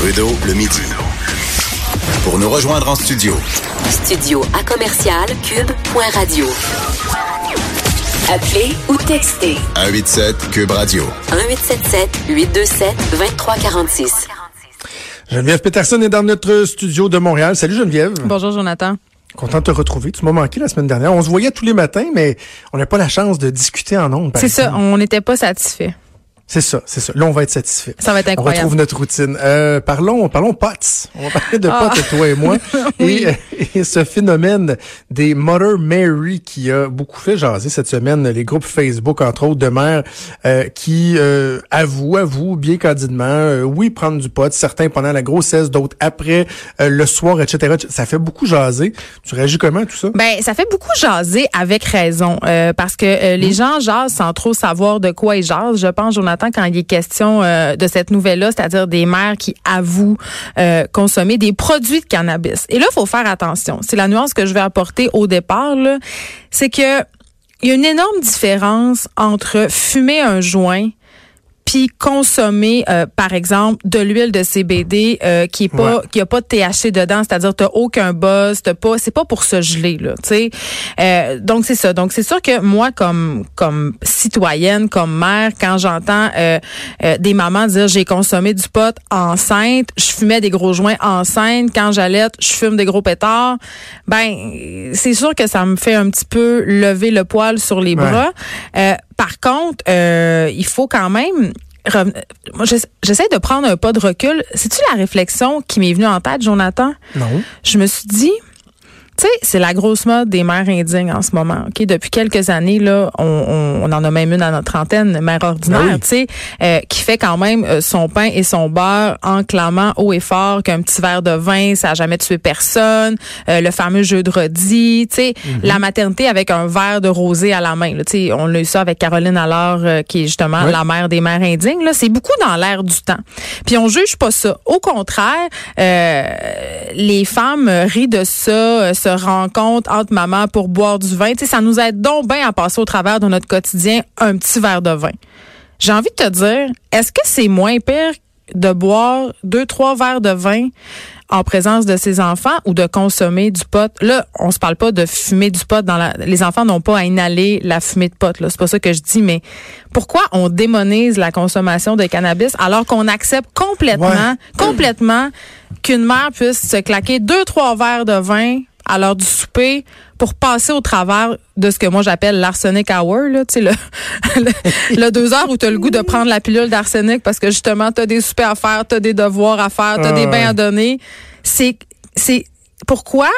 Trudeau, le midi. Pour nous rejoindre en studio. Studio à commercial cube.radio. Appelez ou textez 187 Cube Radio. 1877 827 2346. Geneviève Peterson est dans notre studio de Montréal. Salut Geneviève. Bonjour Jonathan. Content de te retrouver. Tu m'as manqué la semaine dernière. On se voyait tous les matins, mais on n'a pas la chance de discuter en ondes. C'est ça, on n'était pas satisfait. C'est ça, c'est ça. Là, on va être satisfait. Ça va être On incroyable. retrouve notre routine. Euh, parlons, parlons potes. On va parler de Ah. potes, toi et moi. Oui. et, et ce phénomène des Mother Mary qui a beaucoup fait jaser cette semaine les groupes Facebook, entre autres, de mères euh, qui euh, avouent, avouent bien candidement, euh, oui, prendre du pot, certains pendant la grossesse, d'autres après, euh, le soir, etc. Ça fait beaucoup jaser. Tu réagis comment tout ça? Ben, ça fait beaucoup jaser avec raison, euh, parce que euh, Mmh. les gens jasent sans trop savoir de quoi ils jasent. Je pense, Jonathan, quand il est question euh, de cette nouvelle-là, c'est-à-dire des mères qui avouent euh, consommer des produits de cannabis. Et là, il faut faire attention. C'est la nuance que je vais apporter au départ. C'est que il y a une énorme différence entre fumer un joint puis consommer euh, par exemple de l'huile de CBD euh, qui est pas Ouais. qui a pas de THC dedans, c'est-à-dire t'as aucun buzz, t'as pas c'est pas pour se geler là, tu sais. Euh, donc c'est ça. Donc c'est sûr que moi comme comme citoyenne, comme mère, quand j'entends euh, euh, des mamans dire j'ai consommé du pot enceinte, je fumais des gros joints enceinte, quand j'allaite, je fume des gros pétards, ben c'est sûr que ça me fait un petit peu lever le poil sur les Ouais. bras. Par contre, euh, il faut quand même moi, j'essaie de prendre un pas de recul. C'est-tu la réflexion qui m'est venue en tête, Jonathan? Non. Je me suis dit, tu sais, c'est la grosse mode des mères indignes en ce moment. Ok, depuis quelques années là, on, on, on en a même une à notre antenne, mère ordinaire, Ben oui. tu sais, euh, qui fait quand même euh, son pain et son beurre en clamant haut et fort qu'un petit verre de vin, ça a jamais tué personne. Euh, le fameux jeu de redis, tu sais, Mhm. la maternité avec un verre de rosé à la main. là. Tu sais, on a eu ça avec Caroline Allard, euh, qui est justement Oui. la mère des mères indignes. Là, c'est beaucoup dans l'air du temps. Puis on juge pas ça. Au contraire, euh, les femmes rient de ça, se rencontrent entre mamans pour boire du vin. Tu sais, ça nous aide donc bien à passer au travers de notre quotidien un petit verre de vin. J'ai envie de te dire, est-ce que c'est moins pire de boire deux, trois verres de vin en présence de ses enfants ou de consommer du pot? Là, on se parle pas de fumer du pot dans la, les enfants n'ont pas à inhaler la fumée de pot, là. C'est pas ça que je dis, mais pourquoi on démonise la consommation de cannabis alors qu'on accepte complètement, Ouais. complètement qu'une mère puisse se claquer deux, trois verres de vin à l'heure du souper pour passer au travers de ce que moi j'appelle l'arsenic hour, là, tu sais, le, le, le deux heures où tu as le goût de prendre la pilule d'arsenic parce que justement, tu as des soupers à faire, tu as des devoirs à faire, tu as Ah des ouais. bains à donner. C'est, c'est pourquoi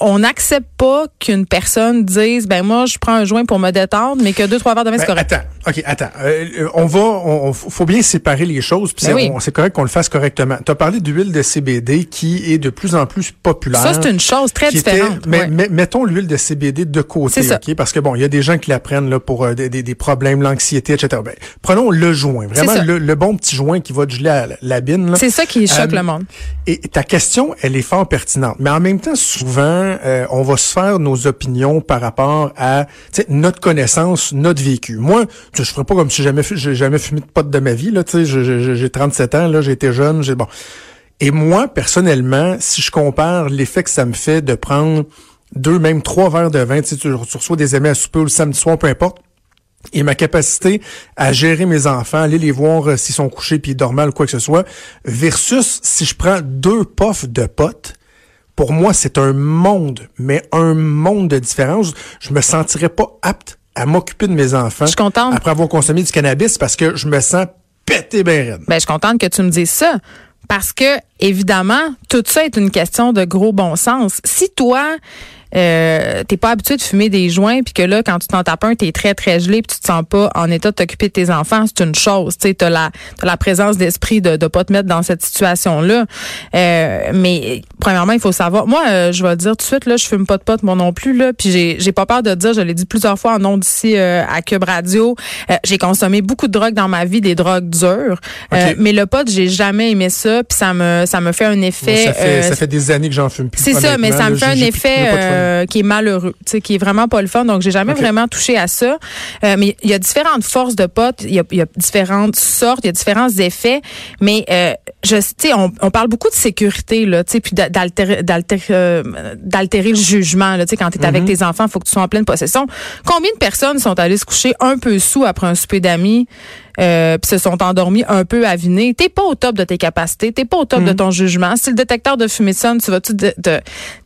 on n'accepte pas qu'une personne dise, ben moi, je prends un joint pour me détendre, mais que deux, trois verres de vin, c'est Ben, correct. Attends, ok, attends. Euh, euh, on va, on, on- faut bien séparer les choses. Puis Ben c'est oui. correct qu'on le fasse correctement. Tu as parlé d'huile de CBD qui est de plus en plus populaire. Ça, c'est une chose très était- différente. mais, ouais. mais- mettons l'huile de CBD de côté, ok, parce que bon, il y a des gens qui la prennent là pour euh, des, problèmes, l'anxiété, etc. Ben, prenons le joint, vraiment le, le bon petit joint qui va te geler à la, bine. C'est ça qui choque Euh, le monde. Et ta question, elle est fort pertinente. Mais en même temps, souvent, euh, on va se faire nos opinions par rapport à notre connaissance, notre vécu. Moi, je ferais pas comme si jamais, j'ai jamais fumé de pote de ma vie. J'ai 37 ans, j'ai été jeune, j'ai bon. Et moi, personnellement, si je compare l'effet que ça me fait de prendre deux, même trois verres de vin, tu, tu reçois des amis à souper ou le samedi soir, peu importe, et ma capacité à gérer mes enfants, aller les voir euh, s'ils sont couchés puis dormants ou quoi que ce soit, versus si je prends deux puffs de potes, pour moi, c'est un monde, mais un monde de différence. Je me sentirais pas apte à m'occuper de mes enfants Je suis contente. après avoir consommé du cannabis parce que je me sens pété ben raide. Ben, je suis contente que tu me dises ça. Parce que, évidemment, tout ça est une question de gros bon sens. Si toi, euh, t'es pas habitué de fumer des joints, puis que là, quand tu t'en tapes un, t'es très, très gelé, puis tu te sens pas en état de t'occuper de tes enfants, c'est une chose. Tu as la, t'as la présence d'esprit de ne pas te mettre dans cette situation-là. Euh, mais premièrement, il faut savoir. Moi, euh, je vais dire tout de suite, là, je fume pas de pote, moi non plus, là, puis j'ai, j'ai pas peur de dire, je l'ai dit plusieurs fois en nom d'ici euh, à Cube Radio, euh, j'ai consommé beaucoup de drogues dans ma vie, des drogues dures. Euh, mais le pot, j'ai jamais aimé ça, puis ça me, ça me fait un effet. ça, fait, ça fait des années que j'en fume plus. c'est ça, mais ça me fait un effet euh, qui est malheureux, tu sais, qui est vraiment pas le fun. Donc, j'ai jamais vraiment touché à ça. Euh, mais il y a différentes forces de potes, il y a, il y a différentes sortes, il y a différents effets. Mais euh, je, tu sais, on, on parle beaucoup de sécurité là, tu sais, puis d'a- d'altérer, le jugement là. Tu sais, quand t'es Mhm. avec tes enfants, faut que tu sois en pleine possession. Combien de personnes sont allées se coucher un peu sous après un souper d'amis? Euh, puis se sont endormis un peu avinés. T'es pas au top de tes capacités, t'es pas au top de ton jugement. Si le détecteur de fumée sonne, tu vas tu de, de-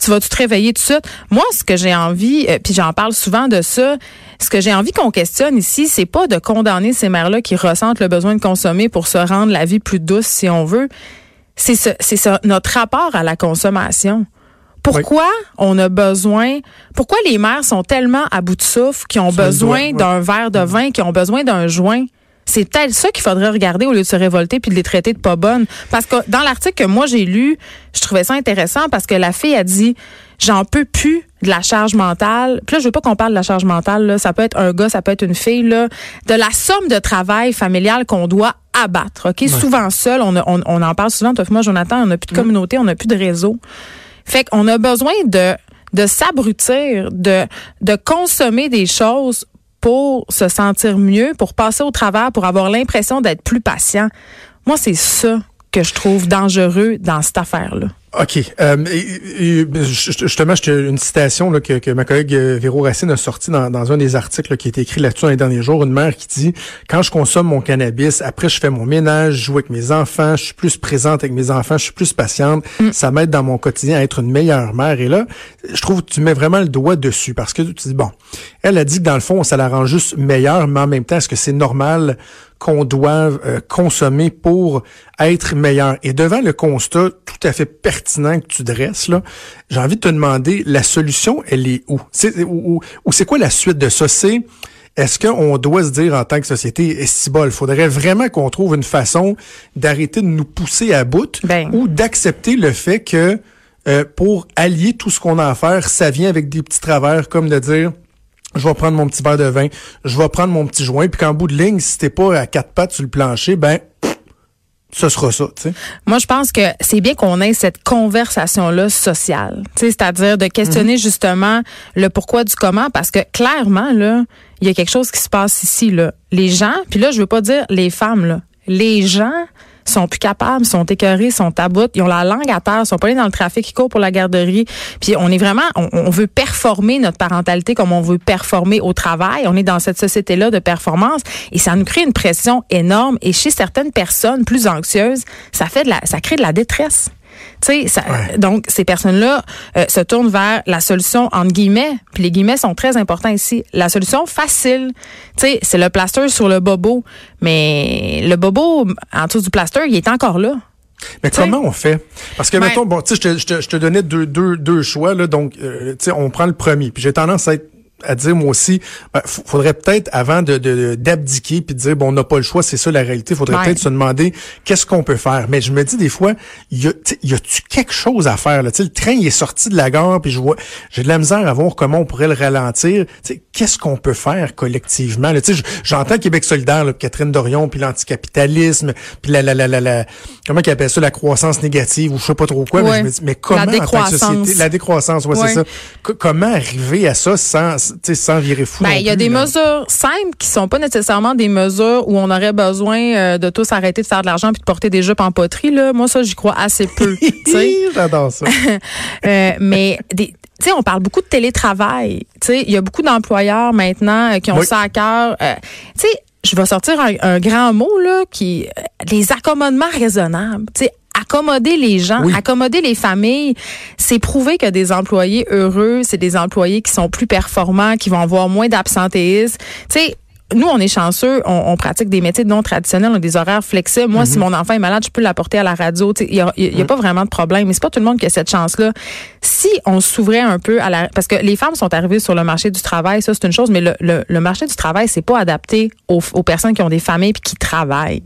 tu vas tu te réveiller tout de suite? Moi, ce que j'ai envie, euh, puis j'en parle souvent de ça, ce que j'ai envie qu'on questionne ici, c'est pas de condamner ces mères-là qui ressentent le besoin de consommer pour se rendre la vie plus douce, si on veut. C'est ce, c'est notre rapport à la consommation. Pourquoi on a besoin, pourquoi les mères sont tellement à bout de souffle, qui ont besoin d'un verre de vin, qui ont besoin d'un joint? C'est peut-être ça qu'il faudrait regarder au lieu de se révolter puis de les traiter de pas bonnes. Parce que dans l'article que moi j'ai lu, je trouvais ça intéressant parce que la fille a dit j'en peux plus de la charge mentale. Puis là, je veux pas qu'on parle de la charge mentale. Là. Ça peut être un gars, ça peut être une fille. Là. De la somme de travail familial qu'on doit abattre. Ok, Souvent seul, on, a- on, on en parle souvent. Toi, moi, Jonathan, on n'a plus de communauté, on n'a plus de réseau. Fait qu'on a besoin de de s'abrutir, de de consommer des choses pour se sentir mieux, pour passer au travers, pour avoir l'impression d'être plus patient. Moi, c'est ça que je trouve dangereux dans cette affaire-là. OK. Euh, et- et- justement, j'ai une citation là, que, que ma collègue euh, Véro Racine a sortie dans, dans un des articles là, qui a été écrit là-dessus dans les derniers jours. Une mère qui dit « Quand je consomme mon cannabis, après je fais mon ménage, je joue avec mes enfants, je suis plus présente avec mes enfants, je suis plus patiente. Ça m'aide dans mon quotidien à être une meilleure mère. » Et là, je trouve que tu mets vraiment le doigt dessus parce que tu dis « Bon, elle a dit que dans le fond, ça la rend juste meilleure, mais en même temps, est-ce que c'est normal qu'on doive euh, consommer pour être meilleur. Et devant le constat tout à fait pertinent que tu dresses, là, j'ai envie de te demander, la solution, elle est où? C'est, ou, ou- ou c'est quoi la suite de ça? C'est, est-ce qu'on doit se dire en tant que société, eh, si bol, faudrait vraiment qu'on trouve une façon d'arrêter de nous pousser à bout Ben. ou d'accepter le fait que euh, pour allier tout ce qu'on a à faire, ça vient avec des petits travers comme de dire je vais prendre mon petit verre de vin, je vais prendre mon petit joint, puis qu'en bout de ligne, si t'es pas à quatre pattes sur le plancher, ben ce sera ça, tu sais. Moi, je pense que c'est bien qu'on ait cette conversation-là sociale. Tu sais, C'est-à-dire de questionner justement le pourquoi du comment, parce que clairement, là, il y a quelque chose qui se passe ici. Là. Les gens, puis là, je veux pas dire les femmes, là, les gens sont plus capables, sont écœurés, sont à bout, ils ont la langue à terre, sont pas allés dans le trafic, ils courent pour la garderie. Puis on est vraiment, on, on veut performer notre parentalité comme on veut performer au travail. On est dans cette société-là de performance et ça nous crée une pression énorme. Et chez certaines personnes plus anxieuses, ça fait de la, ça crée de la détresse. Tu sais, ça- Ouais. donc ces personnes-là euh, se tournent vers la solution entre guillemets, puis les guillemets sont très importants ici. La solution facile, tu sais, c'est le plaster sur le bobo, mais le bobo en dessous du plaster, il est encore là. Mais comment on fait? Parce que, Ben- mettons, bon, tu sais, je te, je te- je te donnais deux, deux, deux choix, là, donc, euh, tu sais, on prend le premier. Puis j'ai tendance à être à dire moi aussi, ben, faudrait peut-être avant de de- d'abdiquer puis de dire bon on n'a pas le choix, c'est ça la réalité. Faudrait Ouais. peut-être se demander qu'est-ce qu'on peut faire? Mais je me dis des fois, y a y a-tu quelque chose à faire là? Tu sais, le train il est sorti de la gare puis je vois, j'ai de la misère à voir comment on pourrait le ralentir. Qu'est-ce qu'on peut faire collectivement là? J'entends Québec solidaire, là, Catherine Dorion, puis l'anticapitalisme, puis la la la la la comment qu'ils appellent ça la croissance négative ou je sais pas trop quoi. Mais je me dis mais comment La en tant que décroissance. société, la décroissance, ouais, c'est ça. Co- comment arriver à ça sans, sans virer fou? Ben, il y a plus, des là? mesures simples qui sont pas nécessairement des mesures où on aurait besoin euh, de tous arrêter de faire de l'argent puis de porter des jupes en poterie là. Moi ça j'y crois assez peu. J'adore ça. Euh, mais des tu sais, on parle beaucoup de télétravail. Tu sais, il y a beaucoup d'employeurs maintenant euh, qui ont Oui. ça à cœur. Euh, tu sais, je vais sortir un, un grand mot là, qui les accommodements raisonnables. Tu sais, accommoder les gens, Oui. accommoder les familles, c'est prouver que des employés heureux, c'est des employés qui sont plus performants, qui vont avoir moins d'absentéisme. Tu sais, nous, on est chanceux, on, on pratique des métiers non traditionnels, on a des horaires flexibles. Moi, si mon enfant est malade, je peux l'apporter à la radio. Il n'y a, y a pas vraiment de problème. Mais c'est pas tout le monde qui a cette chance-là. Si on s'ouvrait un peu à la... Parce que les femmes sont arrivées sur le marché du travail, ça, c'est une chose, mais le, le, le marché du travail, c'est pas adapté aux, aux personnes qui ont des familles puis qui travaillent.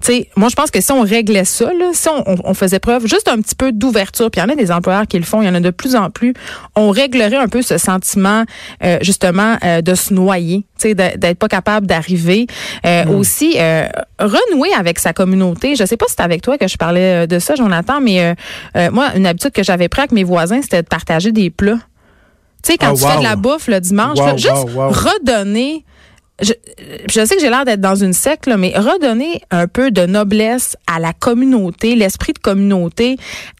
Sais, moi, je pense que si on réglait ça, là, si on, on, on faisait preuve juste un petit peu d'ouverture, puis il y en a des employeurs qui le font, il y en a de plus en plus, on réglerait un peu ce sentiment, euh, justement, euh, de se noyer, d'être pas capable d'arriver. Euh, Aussi, euh, renouer avec sa communauté. Je sais pas si c'est avec toi que je parlais euh, de ça, Jonathan, mais euh, moi, une habitude que j'avais pris avec mes voisins, c'était de partager des plats. Tu sais, quand Ah, tu fais de la bouffe le dimanche, Wow, juste wow, redonner. Je, je sais que j'ai l'air d'être dans une secte, là, mais redonner un peu de noblesse à la communauté, l'esprit de communauté.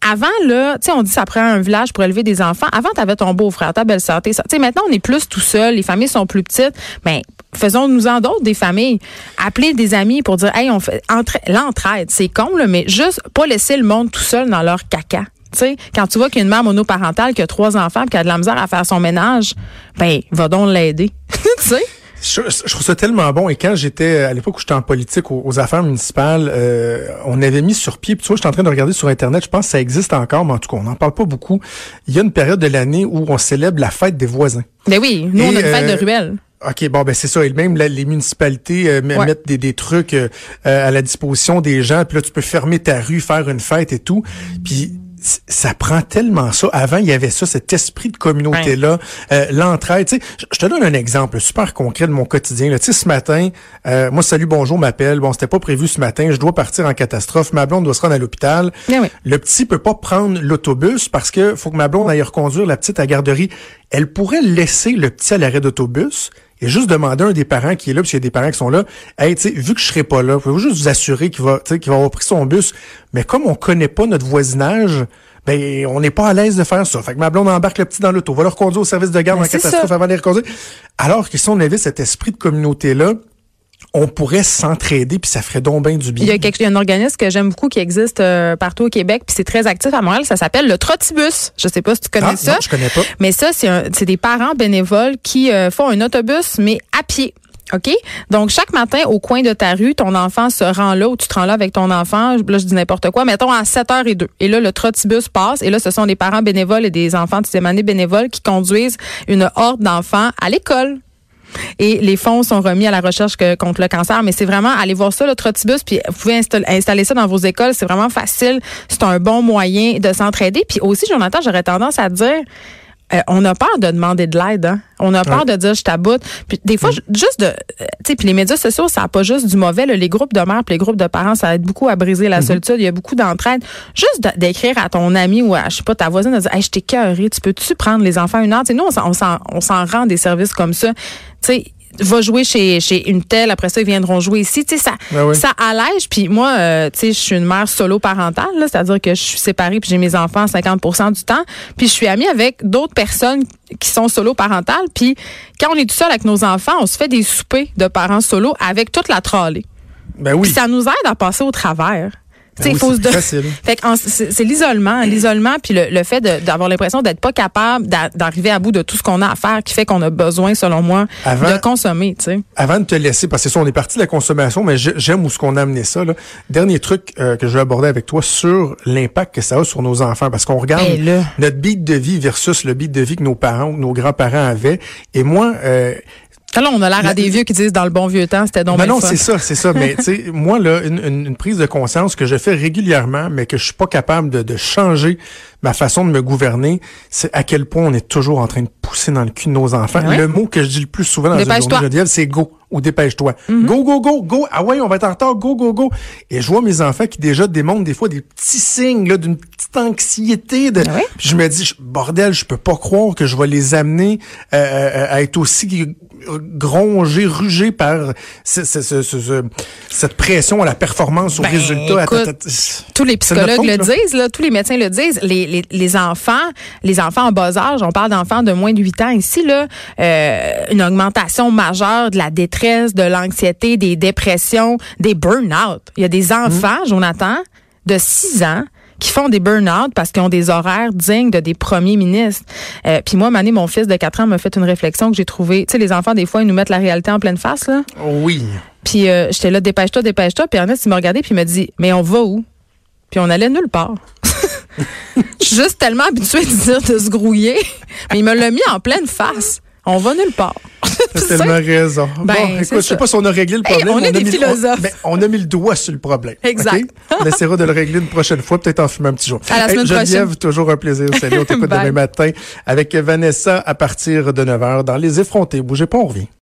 Avant, là, tu sais, on dit ça prend un village pour élever des enfants. Avant, tu avais ton beau-frère, ta belle-sœur. Tu sais, maintenant, on est plus tout seul, les familles sont plus petites. Mais faisons-nous-en d'autres des familles. Appeler des amis pour dire, hey, on fait entra- l'entraide. C'est con, là, mais juste pas laisser le monde tout seul dans leur caca. Tu sais, quand tu vois qu'il y a une mère monoparentale qui a trois enfants et qui a de la misère à faire son ménage, ben, va donc l'aider. tu sais? Je, je trouve ça tellement bon. Et quand j'étais, à l'époque où j'étais en politique aux, aux affaires municipales, euh, on avait mis sur pied, puis tu vois, je suis en train de regarder sur Internet, je pense que ça existe encore, mais en tout cas, on n'en parle pas beaucoup. Il y a une période de l'année où on célèbre la fête des voisins. Ben oui, nous, on a une fête euh, de ruelle. OK, bon, ben c'est ça. Et même là, les municipalités euh, Ouais. mettent des, des trucs euh, euh, à la disposition des gens. Puis là, tu peux fermer ta rue, faire une fête et tout. Puis ça prend tellement ça. Avant, il y avait ça, cet esprit de communauté-là, euh, l'entraide. Tu sais, je- te donne un exemple super concret de mon quotidien. là. Tu sais, ce matin, euh, moi, salut, bonjour, m'appelle. Bon, c'était pas prévu ce matin. Je dois partir en catastrophe. Ma blonde doit se rendre à l'hôpital. Oui. Le petit peut pas prendre l'autobus parce que faut que ma blonde aille reconduire la petite à la garderie. Elle pourrait laisser le petit à l'arrêt d'autobus et juste demander à un des parents qui est là, parce qu'il y a des parents qui sont là, hey, tu sais, vu que je serai pas là, pouvez-vous juste vous assurer qu'il va, tu sais, qu'il va avoir pris son bus? Mais comme on connaît pas notre voisinage, ben, on n'est pas à l'aise de faire ça. Fait que ma blonde embarque le petit dans l'auto, va le reconduire au service de garde Ben, en catastrophe ça. avant de les reconduire. Alors que si on avait cet esprit de communauté-là, on pourrait s'entraider puis ça ferait donc bien du bien. Il y, a quelque, il y a un organisme que j'aime beaucoup qui existe euh, partout au Québec, puis c'est très actif à Montréal. Ça s'appelle le Trottibus. Je sais pas si tu connais Ah, ça. non, je connais pas. Mais ça, c'est des parents bénévoles qui euh, font un autobus, mais à pied. OK? Donc, chaque matin, au coin de ta rue, ton enfant se rend là ou tu te rends là avec ton enfant. Là, je dis n'importe quoi. Mettons à 7h02. Et là, le trottibus passe. Et là, ce sont des parents bénévoles et des enfants de sixième année bénévoles qui conduisent une horde d'enfants à l'école. Et les fonds sont remis à la recherche contre le cancer. Mais c'est vraiment, allez voir ça, le Trottibus, puis vous pouvez installer, installer ça dans vos écoles. C'est vraiment facile. C'est un bon moyen de s'entraider. Puis aussi, Jonathan, j'aurais tendance à dire, euh, on a peur de demander de l'aide. Hein? On a peur de dire je t'aboute. Puis des fois, ju- juste de, euh, tu sais, puis les médias sociaux, ça n'a pas juste du mauvais. là. Les groupes de mères, puis les groupes de parents, ça aide beaucoup à briser la solitude. Il y a beaucoup d'entraide. Juste d'écrire à ton ami ou à, je sais pas, ta voisine, de dire, hey, je t'ai cœuré, tu peux-tu prendre les enfants une heure? Tu sais, nous, on s'en rend des services comme ça. Tu sais, va jouer chez, chez une telle, après ça, ils viendront jouer ici. Tu sais, ça, Ben oui. ça allège. Puis moi, euh, tu sais, je suis une mère solo parentale, c'est-à-dire que je suis séparée puis j'ai mes enfants 50% du temps. Puis je suis amie avec d'autres personnes qui sont solo parentales. Puis quand on est tout seul avec nos enfants, on se fait des soupers de parents solo avec toute la trolley. Ben oui. Puis ça nous aide à passer au travers. Il faut c'est se en- c'est l'isolement, l'isolement, puis le, le fait de- d'avoir l'impression d'être pas capable d'a- d'arriver à bout de tout ce qu'on a à faire, qui fait qu'on a besoin, selon moi, Avant- de consommer. Tu sais. Avant de te laisser, parce que ça, on est parti de la consommation, mais j'ai- j'aime où ce qu'on a amené ça. Là. Dernier truc euh, que je vais aborder avec toi sur l'impact que ça a sur nos enfants, parce qu'on regarde Ben notre beat de vie versus le beat de vie que nos parents ou nos grands-parents avaient. Et moi, euh, Ah, Là, on a l'air La- à des vieux qui disent dans le bon vieux temps, c'était donc bien non, c'est ça, c'est ça. Mais tu sais, moi là, une, une- une prise de conscience que je fais régulièrement, mais que je suis pas capable de, de changer ma façon de me gouverner, c'est à quel point on est toujours en train de pousser dans le cul de nos enfants. Ouais. Le mot que je dis le plus souvent dans une journée, c'est go ou dépêche-toi. Go, go, go, go. Ah ouais, on va être en retard. Go, go, go. Et je vois mes enfants qui déjà démontrent des fois des petits signes là d'une petite anxiété. De... Ah ouais? Je me dis, bordel, je peux pas croire que je vais les amener euh, euh, à être aussi grongés, rugés par ce- ce- ce- ce- ce- cette pression à la performance, au Ben, résultat. écoute. Tous les psychologues le là. disent, là, tous les médecins le disent. Les, les, les enfants, les enfants en bas âge, on parle d'enfants de moins de 8 ans ici, là, euh, une augmentation majeure de la détresse, de l'anxiété, des dépressions, des burn-out. Il y a des enfants, Jonathan, de 6 ans qui font des burn-out parce qu'ils ont des horaires dignes de des premiers ministres. Euh, puis moi, Mané, mon fils de 4 ans m'a fait une réflexion que j'ai trouvée. Tu sais, les enfants, des fois, ils nous mettent la réalité en pleine face, là. Oui. Puis euh, j'étais là, dépêche-toi, dépêche-toi. Puis Ernest, il m'a regardé puis il m'a dit, mais on va où? Puis on allait nulle part. Je suis juste tellement habituée de dire de se grouiller. Mais il me l'a mis en pleine face. On va nulle part. T'as tellement raison. Ben, bon, c'est écoute, je sais pas si on a réglé le Hey, problème. on est des mis, philosophes. On, ben, on a mis le doigt sur le problème. Exact. On essaiera de le régler une prochaine fois, peut-être en fumer un petit jour. À la semaine Geneviève, prochaine. toujours un plaisir. Salut, on t'écoute demain matin avec Vanessa à partir de 9h dans Les Effrontés. Bougez pas, on revient.